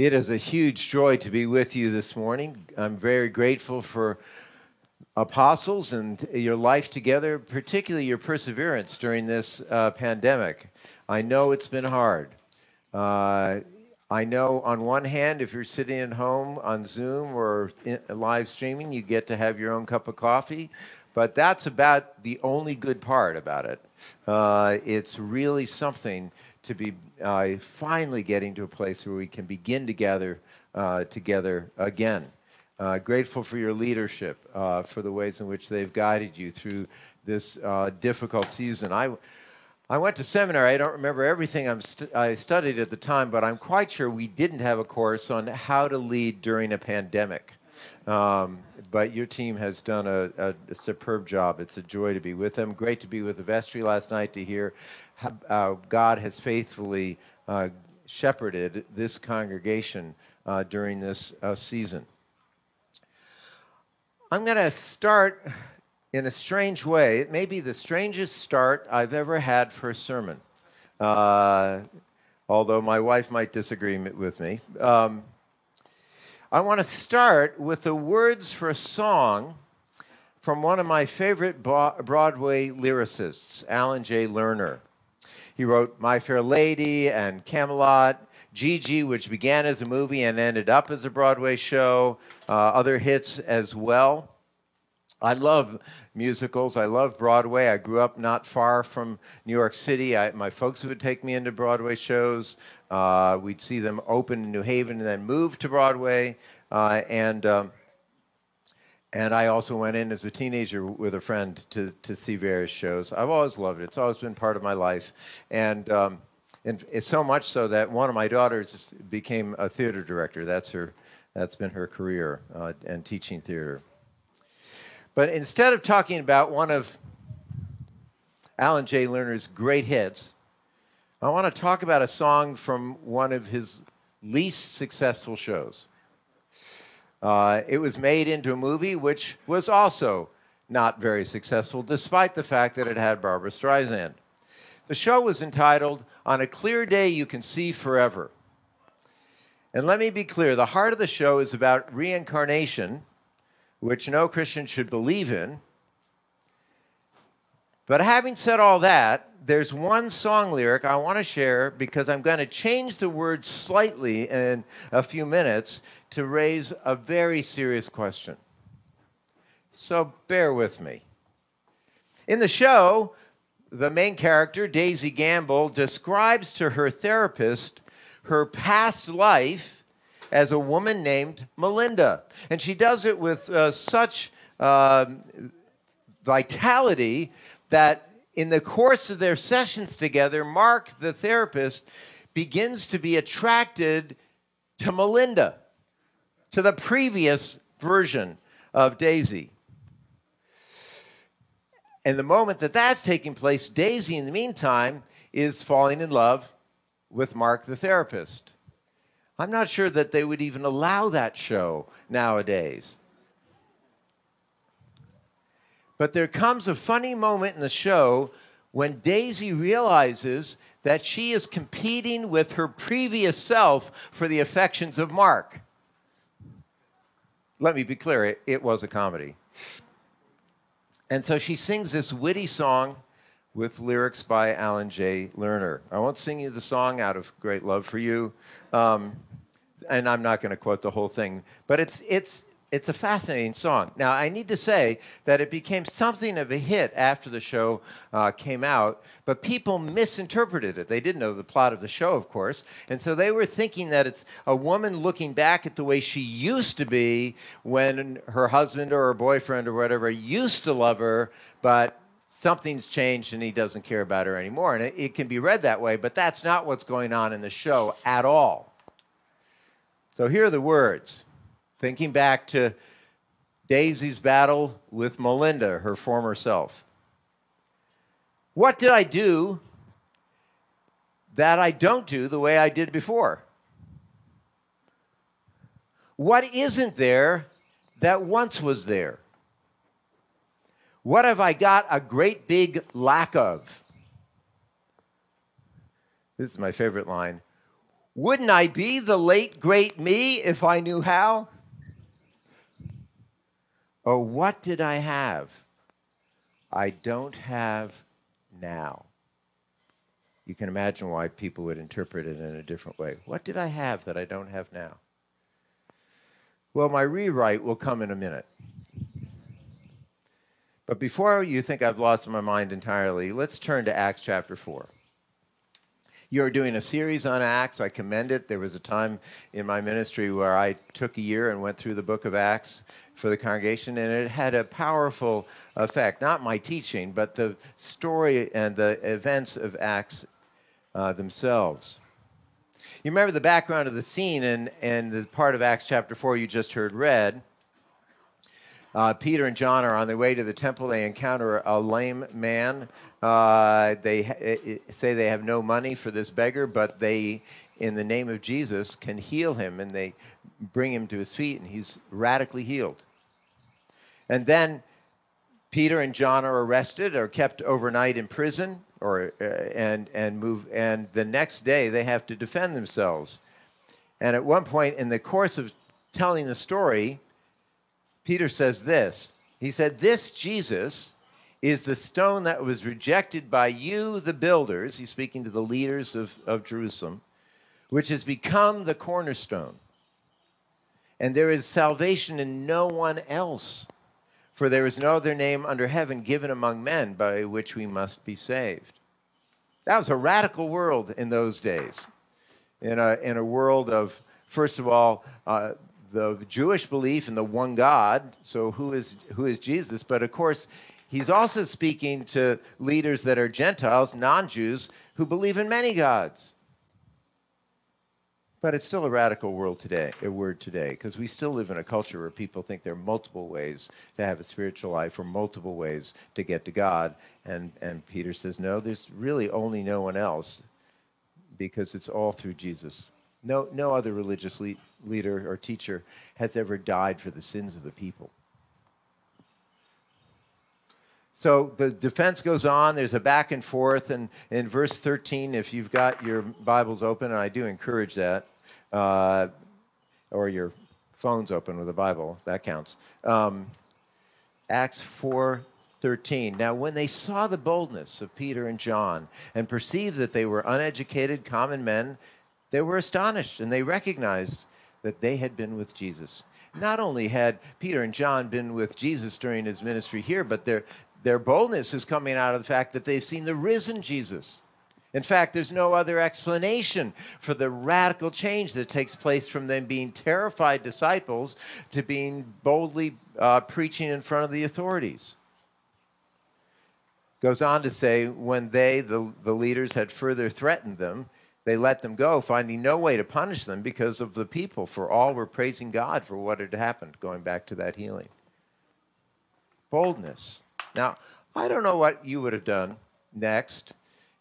It is a huge joy to be with you this morning. I'm very grateful for apostles and your life together, particularly your perseverance during this uh, pandemic. I know it's been hard. Uh, I know on one hand, if you're sitting at home on Zoom or live streaming, you get to have your own cup of coffee, but that's about the only good part about it. Uh, it's really something to be uh, finally getting to a place where we can begin to gather uh, together again. Uh, grateful for your leadership, uh, for the ways in which they've guided you through this uh, difficult season. I, I went to seminary. I don't remember everything st- i studied at the time, but I'm quite sure we didn't have a course on how to lead during a pandemic. Um, but your team has done a, a, a, superb job. It's a joy to be with them. Great to be with the vestry last night to hear uh, God has faithfully uh, shepherded this congregation uh, during this uh, season. I'm going to start in a strange way. It may be the strangest start I've ever had for a sermon, although my wife might disagree with me. Um, I want to start with the words for a song from one of my favorite Broadway lyricists, Alan J. Lerner. He wrote My Fair Lady and Camelot, Gigi, which began as a movie and ended up as a Broadway show, uh, other hits as well. I love musicals. I love Broadway. I grew up not far from New York City. I, my folks would take me into Broadway shows. Uh, we'd see them open in New Haven and then move to Broadway. Uh, and um, and I also went in as a teenager with a friend to, to see various shows. I've always loved it. It's always been part of my life. And, um, and it's so much so that one of my daughters became a theater director. That's, her, that's been her career uh, and teaching theater. But instead of talking about one of Alan J. Lerner's great hits, I want to talk about a song from one of his least successful shows. Uh, it was made into a movie which was also not very successful, despite the fact that it had Barbra Streisand. The show was entitled On a Clear Day You Can See Forever. And let me be clear the heart of the show is about reincarnation which no Christian should believe in. But having said all that, there's one song lyric I want to share because I'm going to change the words slightly in a few minutes to raise a very serious question. So bear with me. In the show, the main character, Daisy Gamble, describes to her therapist her past life as a woman named Melinda. And she does it with uh, such uh, vitality that in the course of their sessions together, Mark, the therapist, begins to be attracted to Melinda, to the previous version of Daisy. And the moment that that's taking place, Daisy, in the meantime, is falling in love with Mark, the therapist. I'm not sure that they would even allow that show nowadays. But there comes a funny moment in the show when Daisy realizes that she is competing with her previous self for the affections of Mark. Let me be clear, it, it was a comedy. And so she sings this witty song with lyrics by Alan J. Lerner. I won't sing you the song out of great love for you. Um, and I'm not going to quote the whole thing, but it's it's it's a fascinating song. Now, I need to say that it became something of a hit after the show uh, came out, but people misinterpreted it. They didn't know the plot of the show, of course, and so they were thinking that it's a woman looking back at the way she used to be when her husband or her boyfriend or whatever used to love her, but something's changed and he doesn't care about her anymore. And it, it can be read that way, but that's not what's going on in the show at all. So here are the words. Thinking back to Daisy's battle with Melinda, her former self. What did I do that I don't do the way I did before? What isn't there that once was there? What have I got a great big lack of? This is my favorite line. Wouldn't I be the late, great me if I knew how? Or what did I have I don't have now? You can imagine why people would interpret it in a different way. What did I have that I don't have now? Well, my rewrite will come in a minute. But before you think I've lost my mind entirely, let's turn to Acts chapter 4. You're doing a series on Acts. I commend it. There was a time in my ministry where I took a year and went through the book of Acts for the congregation, and it had a powerful effect. Not my teaching, but the story and the events of Acts uh, themselves. You remember the background of the scene and, and the part of Acts chapter 4 you just heard read. Uh, Peter and John are on their way to the temple. They encounter a lame man. Uh, they ha- say they have no money for this beggar, but they, in the name of Jesus, can heal him, and they bring him to his feet, and he's radically healed. And then Peter and John are arrested or kept overnight in prison, or uh, and and move. And the next day they have to defend themselves. And at one point in the course of telling the story, Peter says this. He said, This Jesus is the stone that was rejected by you, the builders. He's speaking to the leaders of, of Jerusalem, which has become the cornerstone. And there is salvation in no one else. For there is no other name under heaven given among men by which we must be saved. That was a radical world in those days. In a, in a world of, first of all, uh, the Jewish belief in the one God. So who is who is Jesus? But of course, he's also speaking to leaders that are Gentiles, non-Jews, who believe in many gods. But it's still a radical world today, a word today, because we still live in a culture where people think there are multiple ways to have a spiritual life or multiple ways to get to God. And, and Peter says, no, there's really only no one else because it's all through Jesus. No, no other religious le- leader or teacher has ever died for the sins of the people. So the defense goes on. There's a back and forth. And in verse 13, if you've got your Bibles open, and I do encourage that, uh, or your phone's open with a Bible, that counts. Um, Acts 4 13. Now, when they saw the boldness of Peter and John and perceived that they were uneducated, common men, they were astonished and they recognized that they had been with Jesus. Not only had Peter and John been with Jesus during his ministry here, but their, their boldness is coming out of the fact that they've seen the risen Jesus. In fact, there's no other explanation for the radical change that takes place from them being terrified disciples to being boldly uh, preaching in front of the authorities. Goes on to say, when they, the, the leaders, had further threatened them, they let them go, finding no way to punish them because of the people, for all were praising God for what had happened, going back to that healing. Boldness. Now, I don't know what you would have done next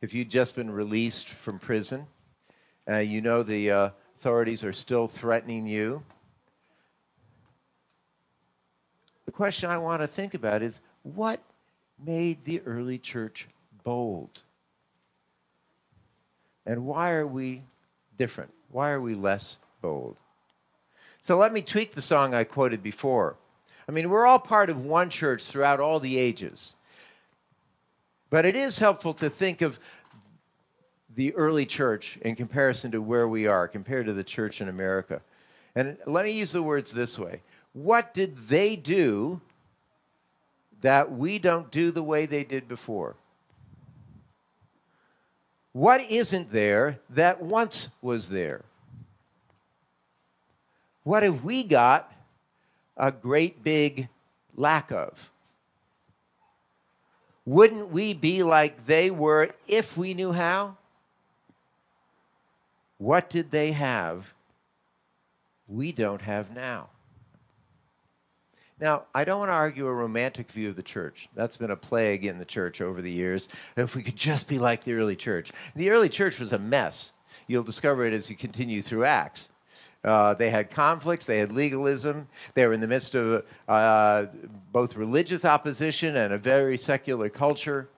if you'd just been released from prison. Uh, you know the uh, authorities are still threatening you. The question I want to think about is what made the early church bold? And why are we different? Why are we less bold? So let me tweak the song I quoted before. I mean, we're all part of one church throughout all the ages. But it is helpful to think of the early church in comparison to where we are, compared to the church in America. And let me use the words this way What did they do that we don't do the way they did before? What isn't there that once was there? What have we got a great big lack of? Wouldn't we be like they were if we knew how? What did they have we don't have now? Now, I don't want to argue a romantic view of the church. That's been a plague in the church over the years. If we could just be like the early church. The early church was a mess. You'll discover it as you continue through Acts. Uh, they had conflicts, they had legalism, they were in the midst of uh, both religious opposition and a very secular culture.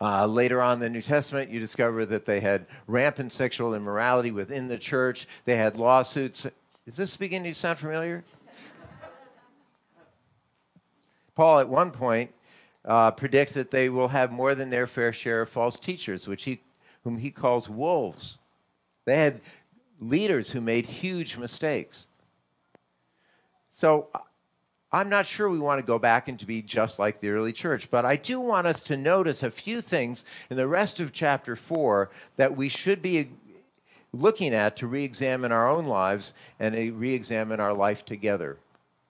Uh, later on in the New Testament, you discover that they had rampant sexual immorality within the church. They had lawsuits. Is this beginning to sound familiar? Paul, at one point, uh, predicts that they will have more than their fair share of false teachers, which he, whom he calls wolves. They had leaders who made huge mistakes. So I'm not sure we want to go back and to be just like the early church, but I do want us to notice a few things in the rest of chapter 4 that we should be looking at to re examine our own lives and re examine our life together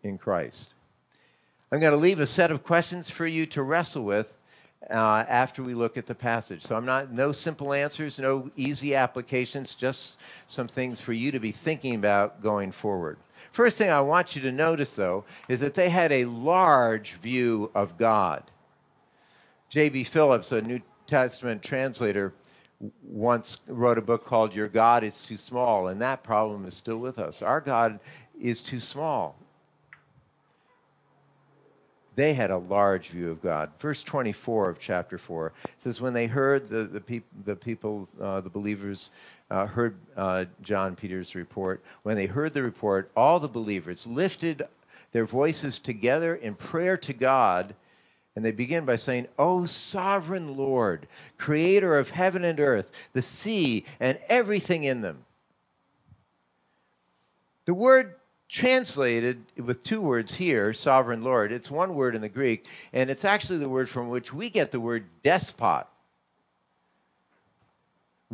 in Christ. I'm going to leave a set of questions for you to wrestle with uh, after we look at the passage. So I'm not no simple answers, no easy applications, just some things for you to be thinking about going forward. First thing I want you to notice, though, is that they had a large view of God. J.B. Phillips, a New Testament translator, once wrote a book called Your God is Too Small, and that problem is still with us. Our God is too small. They had a large view of God. Verse 24 of chapter 4 says, When they heard the, the, peop, the people, uh, the believers, uh, heard uh, John Peter's report. When they heard the report, all the believers lifted their voices together in prayer to God, and they begin by saying, O sovereign Lord, creator of heaven and earth, the sea, and everything in them. The word translated with two words here, sovereign Lord, it's one word in the Greek, and it's actually the word from which we get the word despot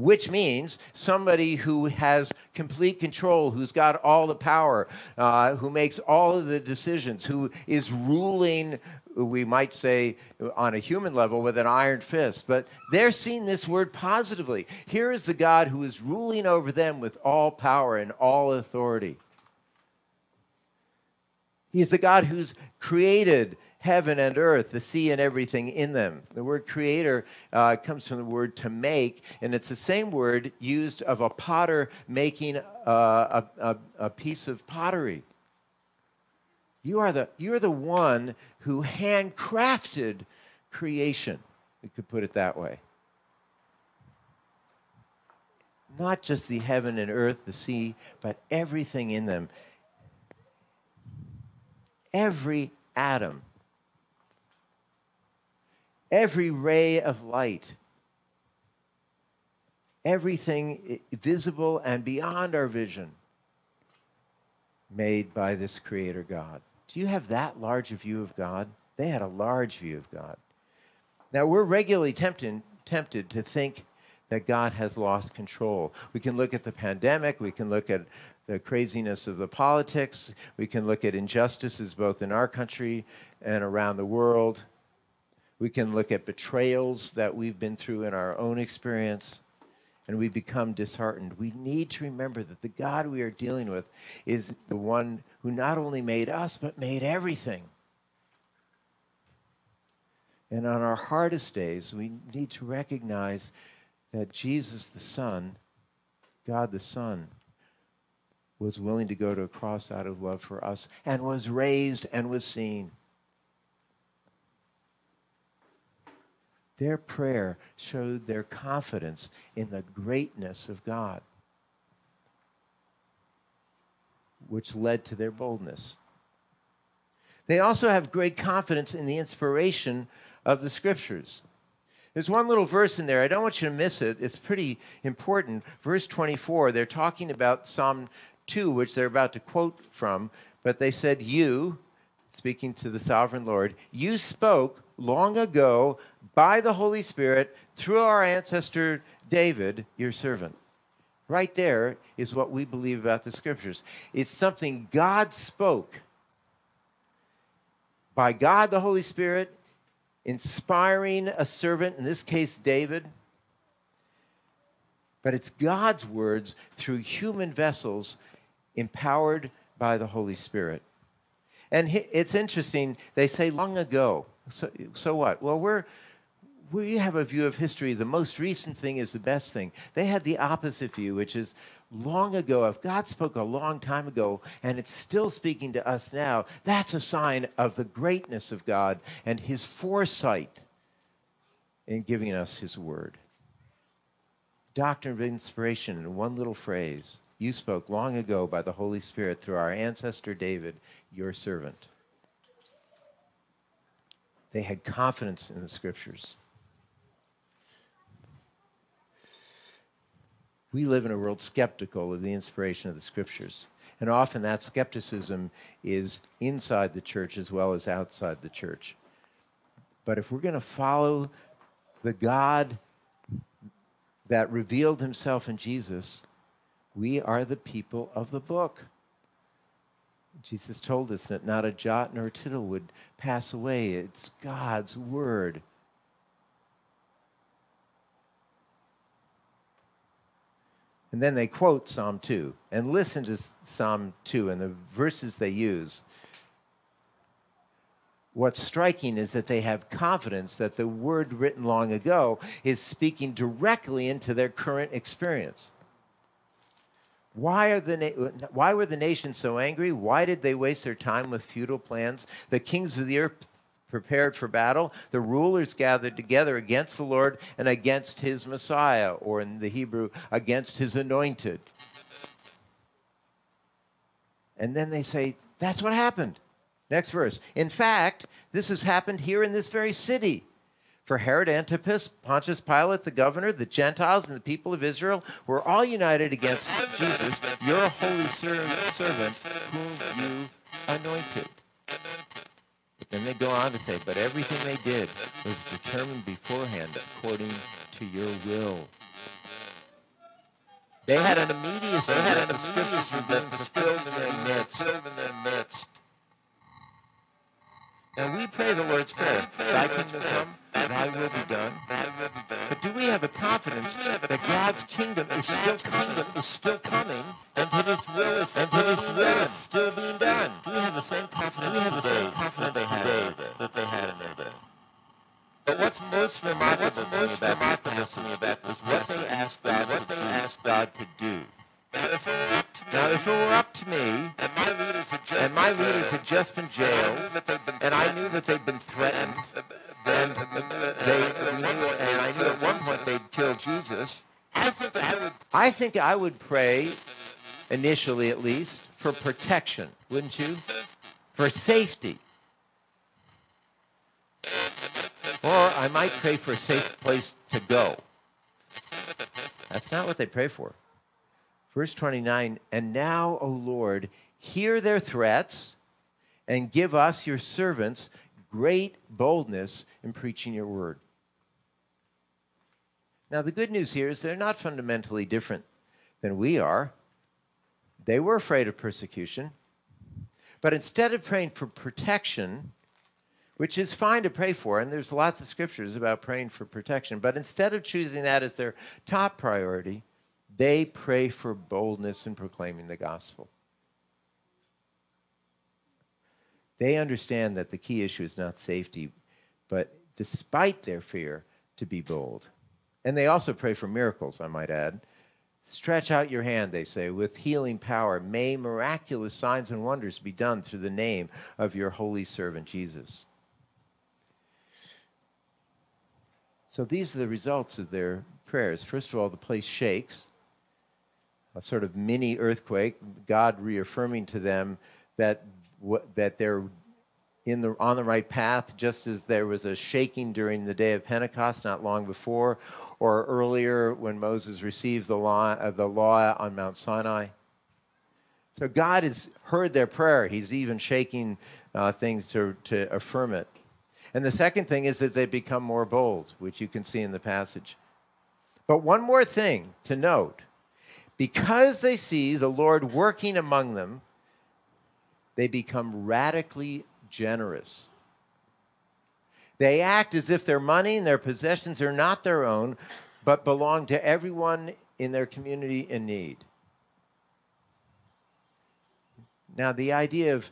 which means somebody who has complete control, who's got all the power, uh, who makes all of the decisions, who is ruling, we might say, on a human level with an iron fist. But they're seeing this word positively. Here is the God who is ruling over them with all power and all authority. He's the God who's created heaven and earth, the sea and everything in them. The word creator uh, comes from the word to make, and it's the same word used of a potter making uh, a, a, a piece of pottery. You are, the, you're the one who handcrafted creation. We could put it that way. Not just the heaven and earth, the sea, but everything in them. Every atom every ray of light, everything visible and beyond our vision made by this Creator God. Do you have that large a view of God? They had a large view of God. Now, we're regularly tempted, tempted to think that God has lost control. We can look at the pandemic, we can look at the craziness of the politics, we can look at injustices both in our country and around the world. We can look at betrayals that we've been through in our own experience, and we become disheartened. We need to remember that the God we are dealing with is the one who not only made us, but made everything. And on our hardest days, we need to recognize that Jesus the Son, God the Son, was willing to go to a cross out of love for us and was raised and was seen. Their prayer showed their confidence in the greatness of God, which led to their boldness. They also have great confidence in the inspiration of the scriptures. There's one little verse in there. I don't want you to miss it. It's pretty important. Verse 24, they're talking about Psalm 2, which they're about to quote from, but they said, You, speaking to the sovereign Lord, you spoke long ago by the Holy Spirit through our ancestor David, your servant. Right there is what we believe about the scriptures. It's something God spoke by God the Holy Spirit, inspiring a servant, in this case David. But it's God's words through human vessels empowered by the Holy Spirit. And it's interesting, they say long ago. So, so what? Well, we're, we have a view of history. The most recent thing is the best thing. They had the opposite view, which is long ago. If God spoke a long time ago and it's still speaking to us now, that's a sign of the greatness of God and his foresight in giving us his word. Doctrine of inspiration in one little phrase. You spoke long ago by the Holy Spirit through our ancestor David, your servant. They had confidence in the scriptures. We live in a world skeptical of the inspiration of the scriptures. And often that skepticism is inside the church as well as outside the church. But if we're going to follow the God that revealed himself in Jesus, we are the people of the book. Jesus told us that not a jot nor a tittle would pass away. It's God's word. And then they quote Psalm 2 and listen to Psalm 2 and the verses they use. What's striking is that they have confidence that the word written long ago is speaking directly into their current experience. Why, are the na- why were the nations so angry? Why did they waste their time with futile plans? The kings of the earth prepared for battle. The rulers gathered together against the Lord and against his Messiah, or in the Hebrew, against his anointed. And then they say, That's what happened. Next verse. In fact, this has happened here in this very city. For Herod Antipas, Pontius Pilate, the governor, the Gentiles, and the people of Israel were all united against Jesus, your holy ser- servant, whom you anointed. But then they go on to say, but everything they did was determined beforehand according to your will. They had an immediacy. They had an immediacy that fulfilled in their midst. And we pray the Lord's Prayer, Thy kingdom come, Thy will be done. But do we have a confidence that God's kingdom is still kingdom is still coming, and that His will is and that His will is still being done? Do we have the same confidence? We have the same confidence they had that they had in their day. But what's most remarkable, what's most remarkable to me about this what they asked God, what they asked God to do. Now, if it were up to me, and my leaders had just, and my leaders had just been jailed, and I knew that they'd been threatened, and they knew, and I knew at one point they'd kill Jesus, I think I would, I think I would pray, initially at least, for protection, wouldn't you? For safety. Or I might pray for a safe place to go. That's not what they pray for. Verse 29 And now, O Lord, hear their threats and give us, your servants, great boldness in preaching your word. Now, the good news here is they're not fundamentally different than we are. They were afraid of persecution. But instead of praying for protection, which is fine to pray for, and there's lots of scriptures about praying for protection, but instead of choosing that as their top priority, they pray for boldness in proclaiming the gospel. They understand that the key issue is not safety, but despite their fear, to be bold. And they also pray for miracles, I might add. Stretch out your hand, they say, with healing power. May miraculous signs and wonders be done through the name of your holy servant Jesus. So these are the results of their prayers. First of all, the place shakes, a sort of mini earthquake, God reaffirming to them that that they're in the, on the right path, just as there was a shaking during the day of Pentecost not long before, or earlier when Moses receives the law, uh, the law on Mount Sinai. So God has heard their prayer. He's even shaking uh, things to, to affirm it. And the second thing is that they become more bold, which you can see in the passage. But one more thing to note because they see the Lord working among them, they become radically generous. They act as if their money and their possessions are not their own, but belong to everyone in their community in need. Now, the idea of,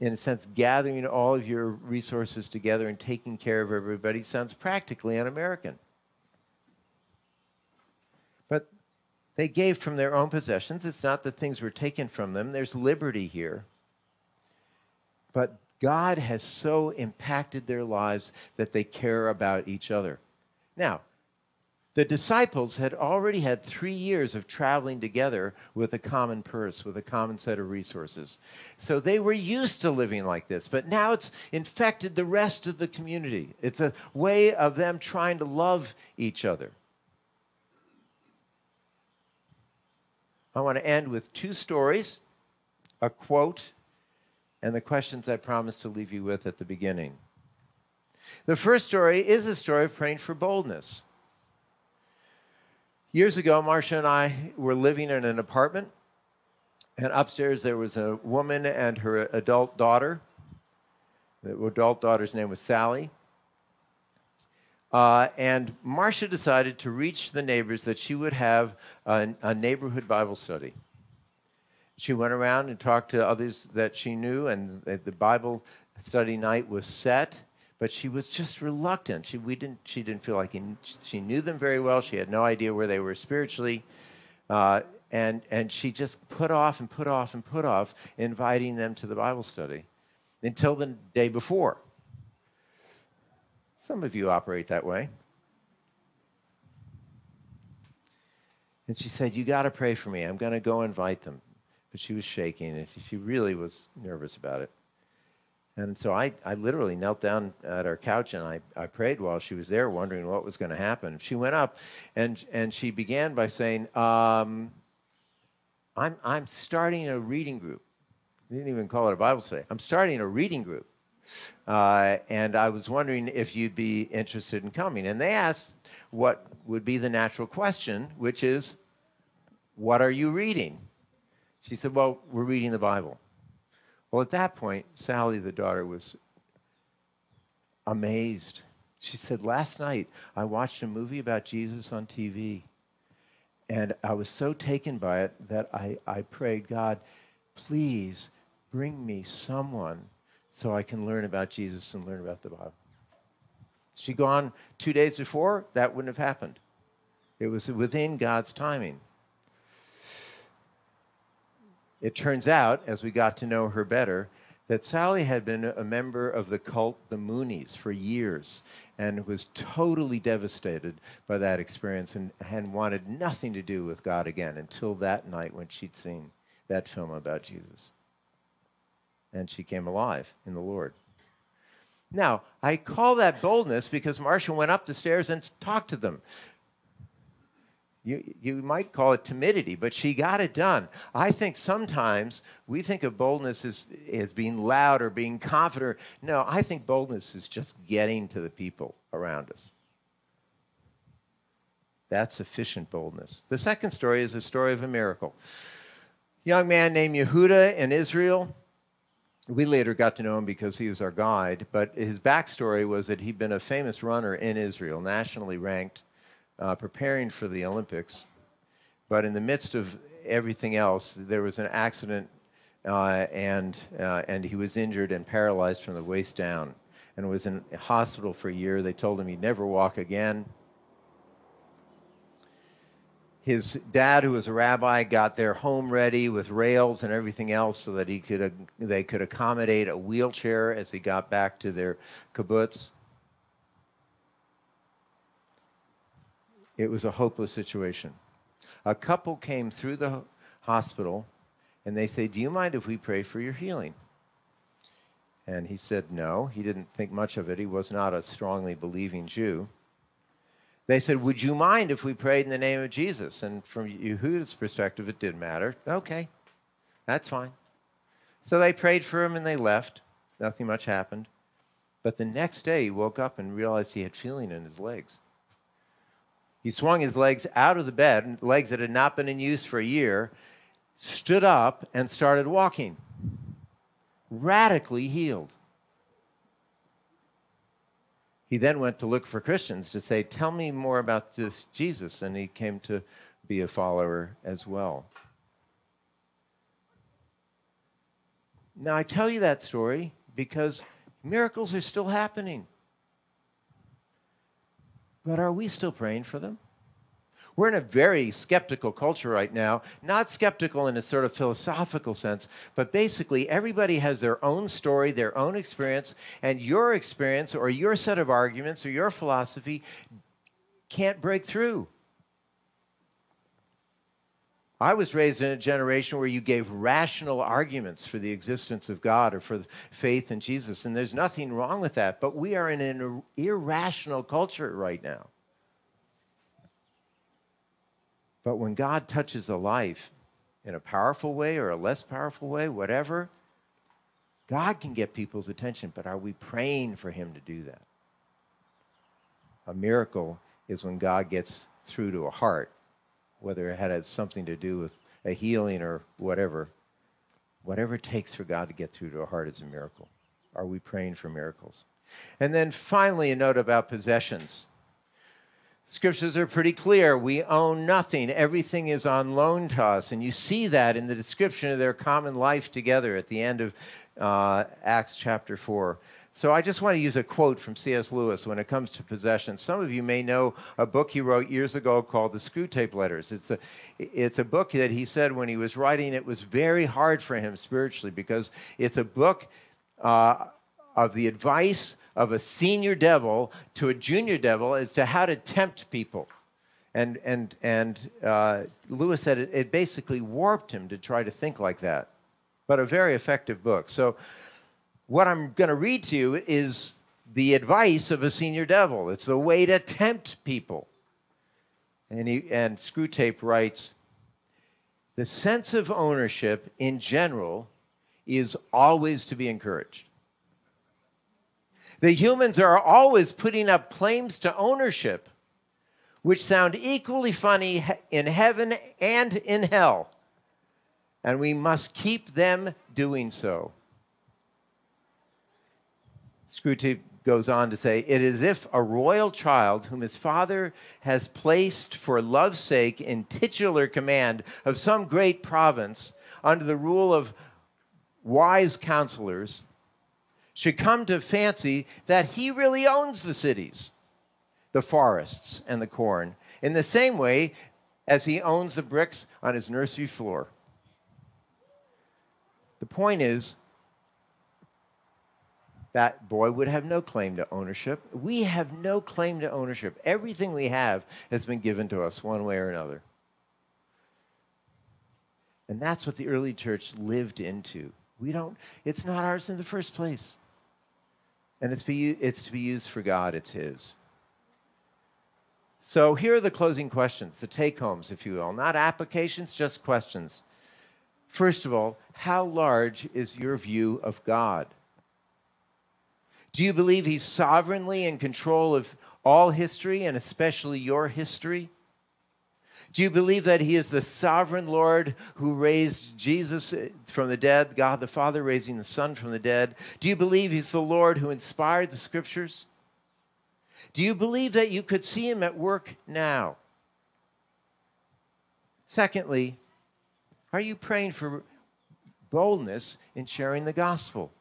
in a sense, gathering all of your resources together and taking care of everybody sounds practically un American. But they gave from their own possessions. It's not that things were taken from them, there's liberty here. But God has so impacted their lives that they care about each other. Now, the disciples had already had three years of traveling together with a common purse, with a common set of resources. So they were used to living like this, but now it's infected the rest of the community. It's a way of them trying to love each other. I want to end with two stories, a quote, and the questions I promised to leave you with at the beginning. The first story is a story of praying for boldness. Years ago, Marcia and I were living in an apartment, and upstairs there was a woman and her adult daughter. The adult daughter's name was Sally. Uh, and Marcia decided to reach the neighbors that she would have a, a neighborhood Bible study. She went around and talked to others that she knew, and the Bible study night was set but she was just reluctant. She, we didn't, she didn't feel like he, she knew them very well. She had no idea where they were spiritually. Uh, and, and she just put off and put off and put off inviting them to the Bible study until the day before. Some of you operate that way. And she said, You got to pray for me. I'm going to go invite them. But she was shaking and she really was nervous about it. And so I, I literally knelt down at her couch and I, I prayed while she was there, wondering what was going to happen. She went up and, and she began by saying, um, I'm, I'm starting a reading group. We didn't even call it a Bible study. I'm starting a reading group. Uh, and I was wondering if you'd be interested in coming. And they asked what would be the natural question, which is, What are you reading? She said, Well, we're reading the Bible. Well, at that point, Sally, the daughter, was amazed. She said, Last night I watched a movie about Jesus on TV, and I was so taken by it that I, I prayed, God, please bring me someone so I can learn about Jesus and learn about the Bible. She'd gone two days before, that wouldn't have happened. It was within God's timing. It turns out, as we got to know her better, that Sally had been a member of the cult, the Moonies, for years and was totally devastated by that experience and, and wanted nothing to do with God again until that night when she'd seen that film about Jesus. And she came alive in the Lord. Now, I call that boldness because Marcia went up the stairs and talked to them. You, you might call it timidity, but she got it done. I think sometimes we think of boldness as, as being loud or being confident. No, I think boldness is just getting to the people around us. That's sufficient boldness. The second story is a story of a miracle. young man named Yehuda in Israel. We later got to know him because he was our guide, but his backstory was that he'd been a famous runner in Israel, nationally ranked uh, preparing for the Olympics. But in the midst of everything else, there was an accident, uh, and, uh, and he was injured and paralyzed from the waist down and was in hospital for a year. They told him he'd never walk again. His dad, who was a rabbi, got their home ready with rails and everything else so that he could, they could accommodate a wheelchair as he got back to their kibbutz. It was a hopeless situation. A couple came through the hospital and they said, Do you mind if we pray for your healing? And he said no. He didn't think much of it. He was not a strongly believing Jew. They said, Would you mind if we prayed in the name of Jesus? And from Yehuda's perspective, it didn't matter. Okay, that's fine. So they prayed for him and they left. Nothing much happened. But the next day, he woke up and realized he had feeling in his legs. He swung his legs out of the bed, legs that had not been in use for a year, stood up, and started walking. Radically healed. He then went to look for Christians to say, Tell me more about this Jesus. And he came to be a follower as well. Now, I tell you that story because miracles are still happening. But are we still praying for them? We're in a very skeptical culture right now, not skeptical in a sort of philosophical sense, but basically everybody has their own story, their own experience, and your experience or your set of arguments or your philosophy can't break through. I was raised in a generation where you gave rational arguments for the existence of God or for faith in Jesus, and there's nothing wrong with that. But we are in an irrational culture right now. But when God touches a life in a powerful way or a less powerful way, whatever, God can get people's attention. But are we praying for Him to do that? A miracle is when God gets through to a heart whether it had something to do with a healing or whatever. Whatever it takes for God to get through to a heart is a miracle. Are we praying for miracles? And then finally, a note about possessions. Scriptures are pretty clear. We own nothing. Everything is on loan to us. And you see that in the description of their common life together at the end of uh, Acts chapter 4. So I just want to use a quote from C.S. Lewis when it comes to possession. Some of you may know a book he wrote years ago called The Screwtape Letters. It's a, it's a book that he said when he was writing it was very hard for him spiritually because it's a book uh, of the advice of a senior devil to a junior devil as to how to tempt people. And, and, and uh, Lewis said it, it basically warped him to try to think like that. But a very effective book. So what I'm going to read to you is the advice of a senior devil. It's the way to tempt people. And, he, and Screwtape writes The sense of ownership in general is always to be encouraged. The humans are always putting up claims to ownership which sound equally funny in heaven and in hell. And we must keep them doing so. Screwtape goes on to say, It is if a royal child whom his father has placed for love's sake in titular command of some great province under the rule of wise counselors should come to fancy that he really owns the cities, the forests, and the corn, in the same way as he owns the bricks on his nursery floor. The point is, that boy would have no claim to ownership. We have no claim to ownership. Everything we have has been given to us one way or another. And that's what the early church lived into. We don't, it's not ours in the first place. And it's, be, it's to be used for God, it's His. So here are the closing questions, the take homes, if you will. Not applications, just questions. First of all, how large is your view of God? Do you believe he's sovereignly in control of all history and especially your history? Do you believe that he is the sovereign Lord who raised Jesus from the dead, God the Father raising the Son from the dead? Do you believe he's the Lord who inspired the scriptures? Do you believe that you could see him at work now? Secondly, are you praying for boldness in sharing the gospel?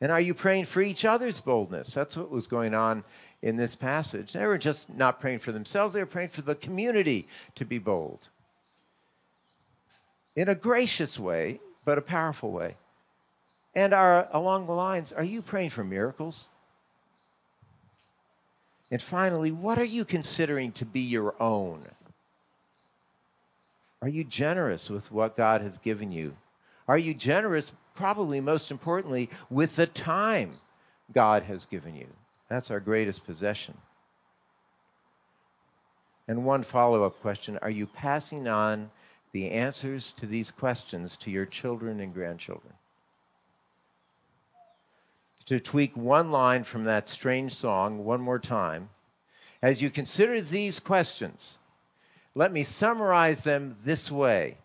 And are you praying for each other's boldness? That's what was going on in this passage. They were just not praying for themselves, they were praying for the community to be bold. In a gracious way, but a powerful way. And are along the lines, are you praying for miracles? And finally, what are you considering to be your own? Are you generous with what God has given you? Are you generous probably most importantly, with the time God has given you. That's our greatest possession. And one follow up question Are you passing on the answers to these questions to your children and grandchildren? To tweak one line from that strange song one more time, as you consider these questions, let me summarize them this way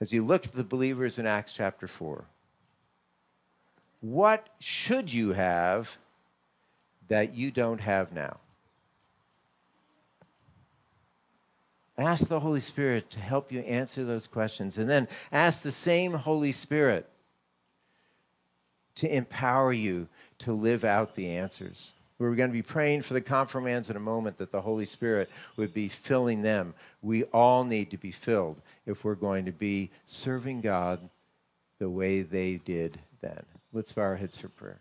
as you look at the believers in Acts chapter 4. What should you have that you don't have now? Ask the Holy Spirit to help you answer those questions. And then ask the same Holy Spirit to empower you to live out the answers. We're going to be praying for the confirmands in a moment that the Holy Spirit would be filling them. We all need to be filled if we're going to be serving God the way they did then. Let's bow our heads for prayer.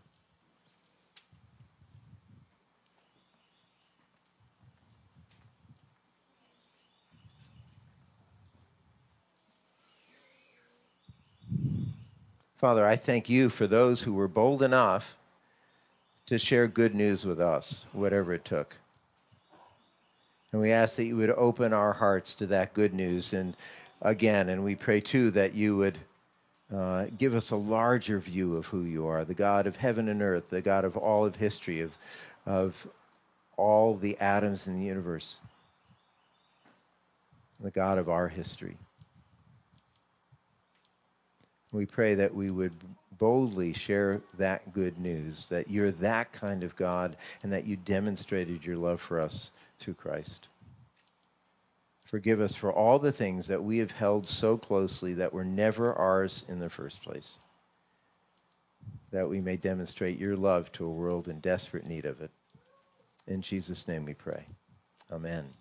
Father, I thank you for those who were bold enough to share good news with us, whatever it took. And we ask that you would open our hearts to that good news. And again, and we pray too that you would uh, give us a larger view of who you are, the God of heaven and earth, the God of all of history, of, of all the atoms in the universe, the God of our history. We pray that we would boldly share that good news, that you're that kind of God, and that you demonstrated your love for us through Christ. Forgive us for all the things that we have held so closely that were never ours in the first place, that we may demonstrate your love to a world in desperate need of it. In Jesus' name we pray. Amen.